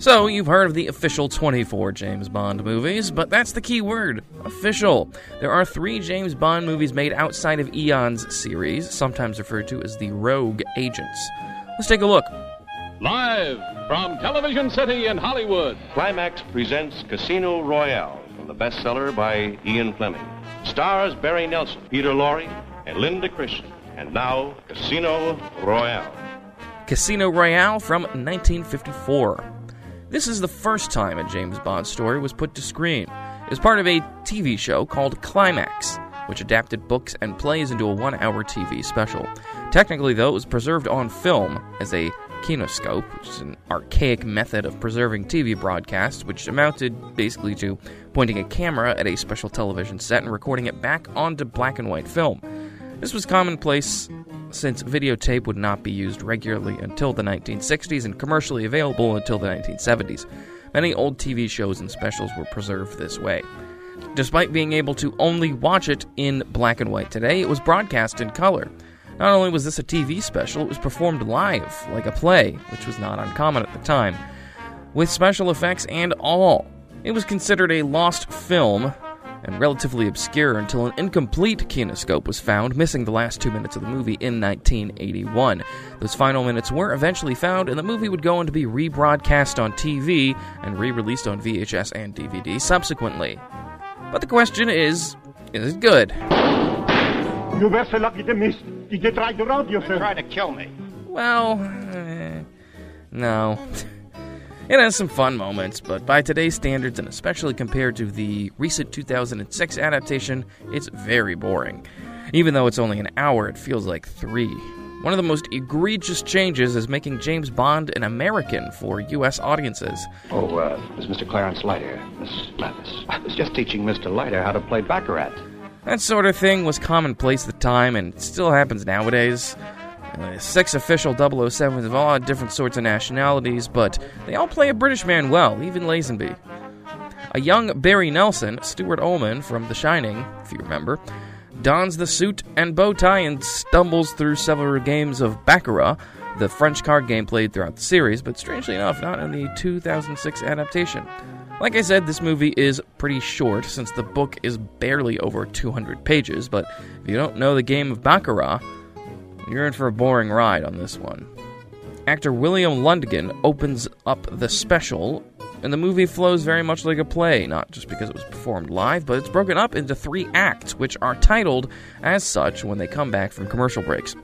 So, you've heard of the official 24 James Bond movies, but that's the key word official. There are three James Bond movies made outside of Eon's series, sometimes referred to as the Rogue Agents. Let's take a look. Live from Television City in Hollywood. Climax presents Casino Royale from the bestseller by Ian Fleming. Stars Barry Nelson, Peter Lorre, and Linda Christian. And now, Casino Royale. Casino Royale from 1954. This is the first time a James Bond story was put to screen. It was part of a TV show called Climax, which adapted books and plays into a one hour TV special. Technically, though, it was preserved on film as a kinescope, which is an archaic method of preserving TV broadcasts, which amounted basically to pointing a camera at a special television set and recording it back onto black and white film. This was commonplace since videotape would not be used regularly until the 1960s and commercially available until the 1970s. Many old TV shows and specials were preserved this way. Despite being able to only watch it in black and white today, it was broadcast in color. Not only was this a TV special, it was performed live, like a play, which was not uncommon at the time, with special effects and all. It was considered a lost film and relatively obscure until an incomplete kinescope was found, missing the last two minutes of the movie in 1981. Those final minutes were eventually found, and the movie would go on to be rebroadcast on TV and re released on VHS and DVD subsequently. But the question is is it good? You were so lucky to miss. Did you try to rob you, sir? Trying to kill me. Well, eh, no. It has some fun moments, but by today's standards, and especially compared to the recent 2006 adaptation, it's very boring. Even though it's only an hour, it feels like three. One of the most egregious changes is making James Bond an American for U.S. audiences. Oh, uh, it's Mr. Clarence Leiter, Miss Mathis. I was just teaching Mr. Leiter how to play Baccarat. That sort of thing was commonplace at the time and still happens nowadays. Uh, six official 007s of all different sorts of nationalities, but they all play a British man well, even Lazenby. A young Barry Nelson, Stuart Ullman from The Shining, if you remember, dons the suit and bow tie and stumbles through several games of Baccarat, the French card game played throughout the series, but strangely enough, not in the 2006 adaptation. Like I said, this movie is pretty short since the book is barely over 200 pages, but if you don't know the game of Baccarat, you're in for a boring ride on this one. Actor William Lundigan opens up the special, and the movie flows very much like a play, not just because it was performed live, but it's broken up into three acts, which are titled as such when they come back from commercial breaks.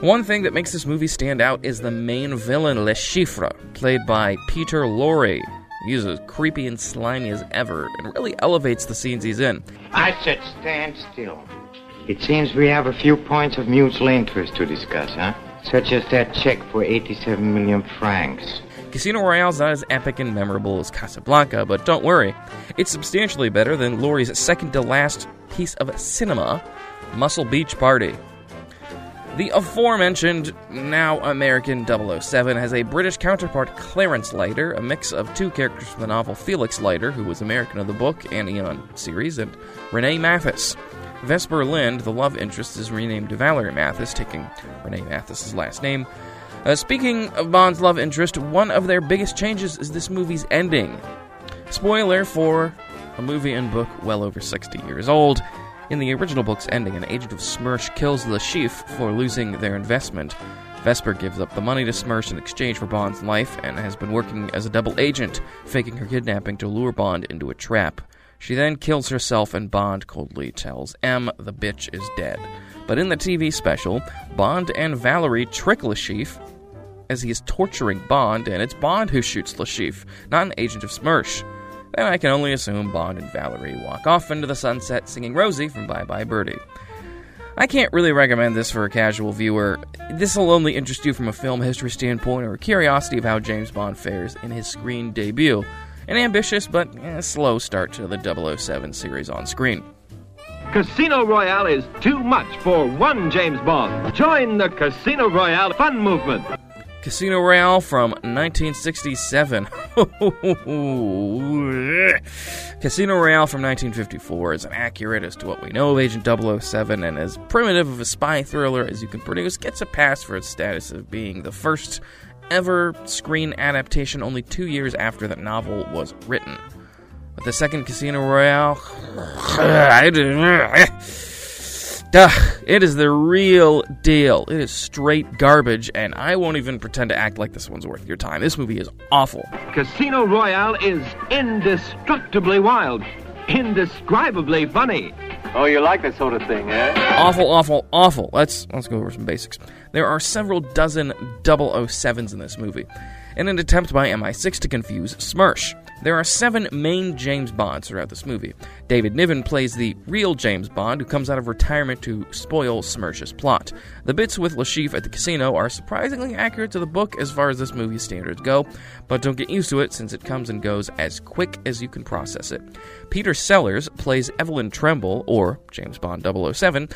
One thing that makes this movie stand out is the main villain, Le Chiffre, played by Peter Lorre. He's as creepy and slimy as ever, and really elevates the scenes he's in. I said stand still. It seems we have a few points of mutual interest to discuss, huh? Such as that check for 87 million francs. Casino Royale's not as epic and memorable as Casablanca, but don't worry. It's substantially better than Lorre's second to last piece of cinema, Muscle Beach Party. The aforementioned, now American 007 has a British counterpart, Clarence Leiter, a mix of two characters from the novel Felix Leiter, who was American of the book and Eon series, and Renee Mathis. Vesper Lynd, the love interest, is renamed Valerie Mathis, taking Renee Mathis's last name. Uh, speaking of Bond's love interest, one of their biggest changes is this movie's ending. Spoiler for a movie and book well over 60 years old. In the original book's ending, an agent of Smersh kills Chiffre for losing their investment. Vesper gives up the money to Smersh in exchange for Bond's life and has been working as a double agent, faking her kidnapping to lure Bond into a trap. She then kills herself, and Bond coldly tells M the bitch is dead. But in the TV special, Bond and Valerie trick Chiffre as he is torturing Bond, and it's Bond who shoots Chiffre, not an agent of Smersh. Then I can only assume Bond and Valerie walk off into the sunset singing Rosie from Bye Bye Birdie. I can't really recommend this for a casual viewer. This will only interest you from a film history standpoint or a curiosity of how James Bond fares in his screen debut. An ambitious but eh, slow start to the 007 series on screen. Casino Royale is too much for one James Bond. Join the Casino Royale fun movement. Casino Royale from 1967. Casino Royale from 1954 is inaccurate as to what we know of Agent 007 and as primitive of a spy thriller as you can produce, gets a pass for its status of being the first ever screen adaptation only two years after the novel was written. But the second Casino Royale, it is the real deal. It is straight garbage, and I won't even pretend to act like this one's worth your time. This movie is awful. Casino Royale is indestructibly wild, indescribably funny. Oh, you like that sort of thing, eh? Awful, awful, awful. Let's let's go over some basics. There are several dozen 007s in this movie, in an attempt by MI6 to confuse SMERSH. There are seven main James Bonds throughout this movie. David Niven plays the real James Bond who comes out of retirement to spoil SMERSH's plot. The bits with Chiffre at the casino are surprisingly accurate to the book as far as this movie's standards go, but don't get used to it since it comes and goes as quick as you can process it. Peter Sellers plays Evelyn Tremble, or James Bond 007,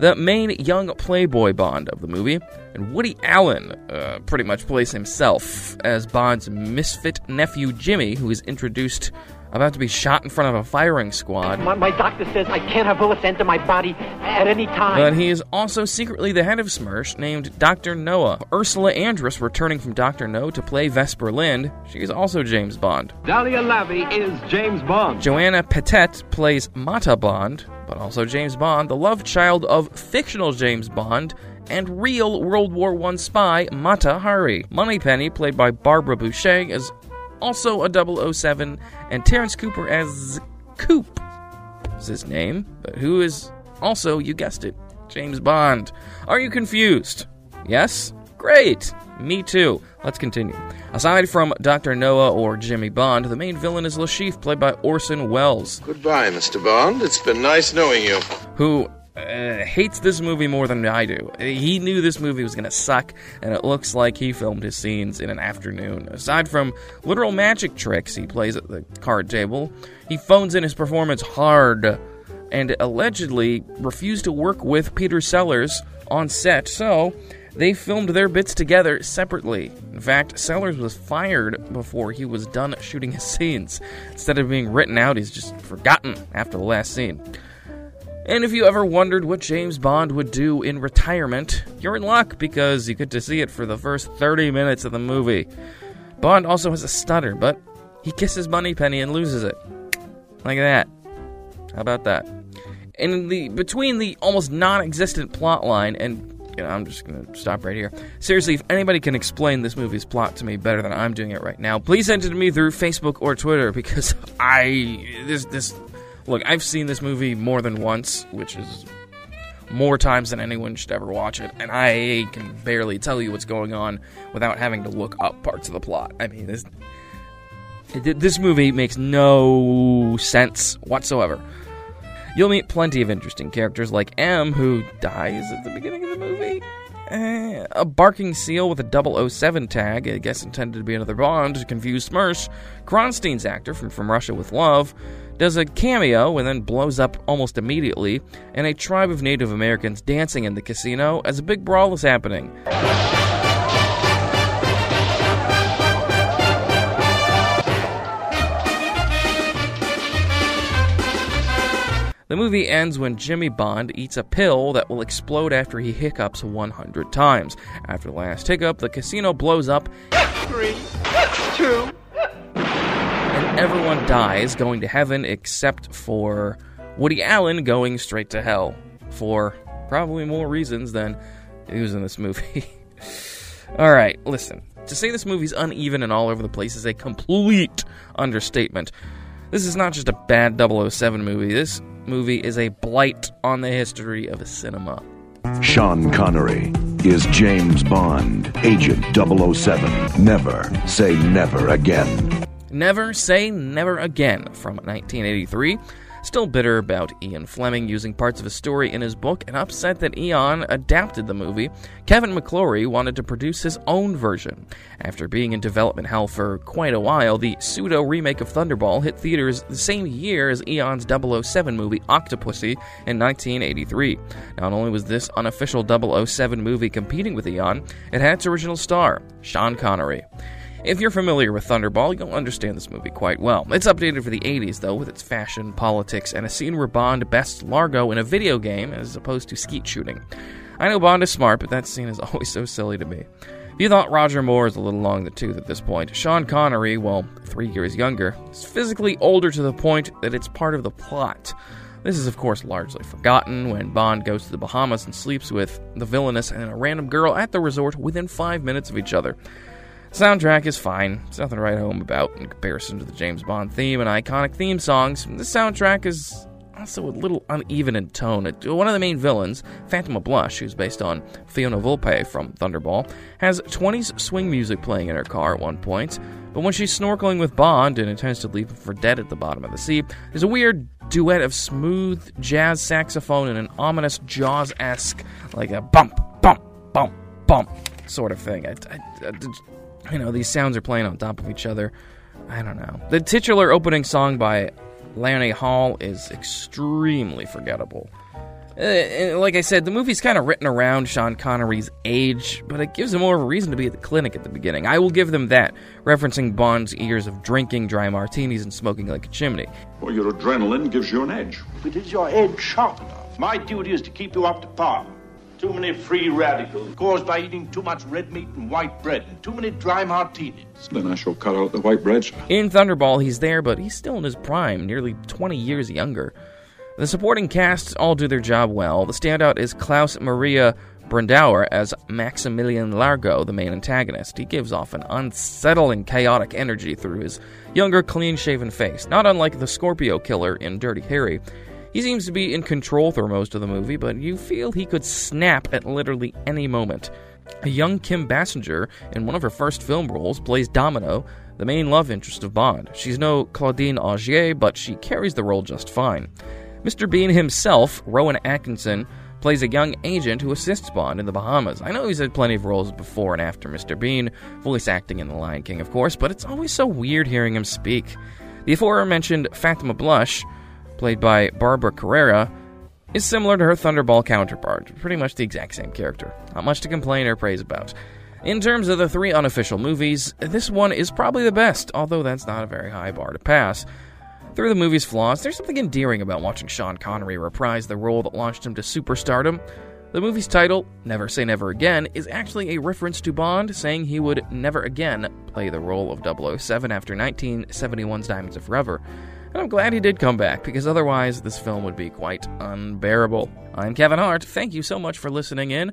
the main young playboy Bond of the movie, and Woody Allen uh, pretty much plays himself as Bond's misfit nephew Jimmy, who is introduced about to be shot in front of a firing squad. My, my, doctor says I can't have bullets enter my body at any time. But he is also secretly the head of SMERSH, named Dr. Noah. Ursula Andress returning from Dr. No to play Vesper Lynd. She is also James Bond. Daliah Lavi is James Bond. Joanna Pettet plays Mata Bond, but also James Bond, the love child of fictional James Bond, and real World War I spy Mata Hari. Moneypenny, played by Barbara Bouchet, is also a 007, and Terence Cooper as Coop is his name, but who is also, you guessed it, James Bond. Are you confused? Yes? Great! Me too. Let's continue. Aside from Dr. Noah or Jimmy Bond, the main villain is Chiffre, played by Orson Welles. Goodbye, Mr. Bond. It's been nice knowing you. Who uh, hates this movie more than I do. He knew this movie was going to suck, and it looks like he filmed his scenes in an afternoon. Aside from literal magic tricks he plays at the card table, he phones in his performance hard and allegedly refused to work with Peter Sellers on set, so they filmed their bits together separately. In fact, Sellers was fired before he was done shooting his scenes. Instead of being written out, he's just forgotten after the last scene. And if you ever wondered what James Bond would do in retirement, you're in luck because you get to see it for the first 30 minutes of the movie. Bond also has a stutter, but he kisses Moneypenny and loses it. Like that. How about that? In the between the almost non-existent plot line and you know, I'm just gonna stop right here. Seriously, if anybody can explain this movie's plot to me better than I'm doing it right now, please send it to me through Facebook or Twitter because I this this Look, I've seen this movie more than once, which is more times than anyone should ever watch it, and I can barely tell you what's going on without having to look up parts of the plot. I mean, this this movie makes no sense whatsoever. You'll meet plenty of interesting characters like M, who dies at the beginning of the movie. Eh, a barking seal with a 007 tag, I guess intended to be another Bond to confuse SMERSH. Kronstein's actor from From Russia with Love does a cameo and then blows up almost immediately, and a tribe of Native Americans dancing in the casino as a big brawl is happening. The movie ends when Jimmy Bond eats a pill that will explode after he hiccups 100 times. After the last hiccup, the casino blows up. Three, two, everyone dies, going to heaven except for Woody Allen going straight to hell for probably more reasons than he was in this movie. all right, listen. To say this movie's uneven and all over the place is a complete understatement. This is not just a bad 007 movie. This movie is a blight on the history of cinema. Sean Connery is James Bond, Agent 007. Never say never again. Never Say Never Again from 1983. Still bitter about Ian Fleming using parts of his story in his book and upset that Eon adapted the movie, Kevin McClory wanted to produce his own version. After being in development hell for quite a while, the pseudo remake of Thunderball hit theaters the same year as Eon's 007 movie Octopussy in 1983. Not only was this unofficial 007 movie competing with Eon, it had its original star, Sean Connery. If you're familiar with Thunderball, you'll understand this movie quite well. It's updated for the 80s, though, with its fashion, politics, and a scene where Bond bests Largo in a video game as opposed to skeet shooting. I know Bond is smart, but that scene is always so silly to me. If you thought Roger Moore is a little long the tooth at this point, Sean Connery, well, three years younger, is physically older to the point that it's part of the plot. This is, of course, largely forgotten when Bond goes to the Bahamas and sleeps with the villainess and a random girl at the resort within five minutes of each other. Soundtrack is fine. It's nothing to write home about in comparison to the James Bond theme and iconic theme songs. The soundtrack is also a little uneven in tone. One of the main villains, Fatima Blush, who's based on Fiona Volpe from Thunderball, has 20s swing music playing in her car at one point, but when she's snorkeling with Bond and intends to leave him for dead at the bottom of the sea, there's a weird duet of smooth jazz saxophone and an ominous Jaws esque, like a bump, bump, bump, bump sort of thing. I, I, I, you know, these sounds are playing on top of each other. I don't know. The titular opening song by Lani Hall is extremely forgettable. Uh, like I said, the movie's kind of written around Sean Connery's age, but it gives him more of a reason to be at the clinic at the beginning. I will give them that, referencing Bond's years of drinking dry martinis and smoking like a chimney. Well, your adrenaline gives you an edge. But is your edge sharp enough? My duty is to keep you up to par. Too many free radicals caused by eating too much red meat and white bread, and too many dry martinis. Then I shall cut out the white bread. In Thunderball, he's there, but he's still in his prime, nearly 20 years younger. The supporting cast all do their job well. The standout is Klaus Maria Brandauer as Maximilian Largo, the main antagonist. He gives off an unsettling, chaotic energy through his younger, clean shaven face, not unlike the Scorpio killer in Dirty Harry. He seems to be in control through most of the movie, but you feel he could snap at literally any moment. A young Kim Basinger, in one of her first film roles, plays Domino, the main love interest of Bond. She's no Claudine Auger, but she carries the role just fine. Mr. Bean himself, Rowan Atkinson, plays a young agent who assists Bond in the Bahamas. I know he's had plenty of roles before and after Mr. Bean, voice acting in The Lion King, of course, but it's always so weird hearing him speak. The aforementioned Fatima Blush, played by Barbara Carrera, is similar to her Thunderball counterpart, pretty much the exact same character. Not much to complain or praise about. In terms of the three unofficial movies, this one is probably the best, although that's not a very high bar to pass. Through the movie's flaws, there's something endearing about watching Sean Connery reprise the role that launched him to superstardom. The movie's title, Never Say Never Again, is actually a reference to Bond saying he would never again play the role of 007 after 1971's Diamonds Are Forever. And I'm glad he did come back, because otherwise this film would be quite unbearable. I'm Kevin Hart. Thank you so much for listening in.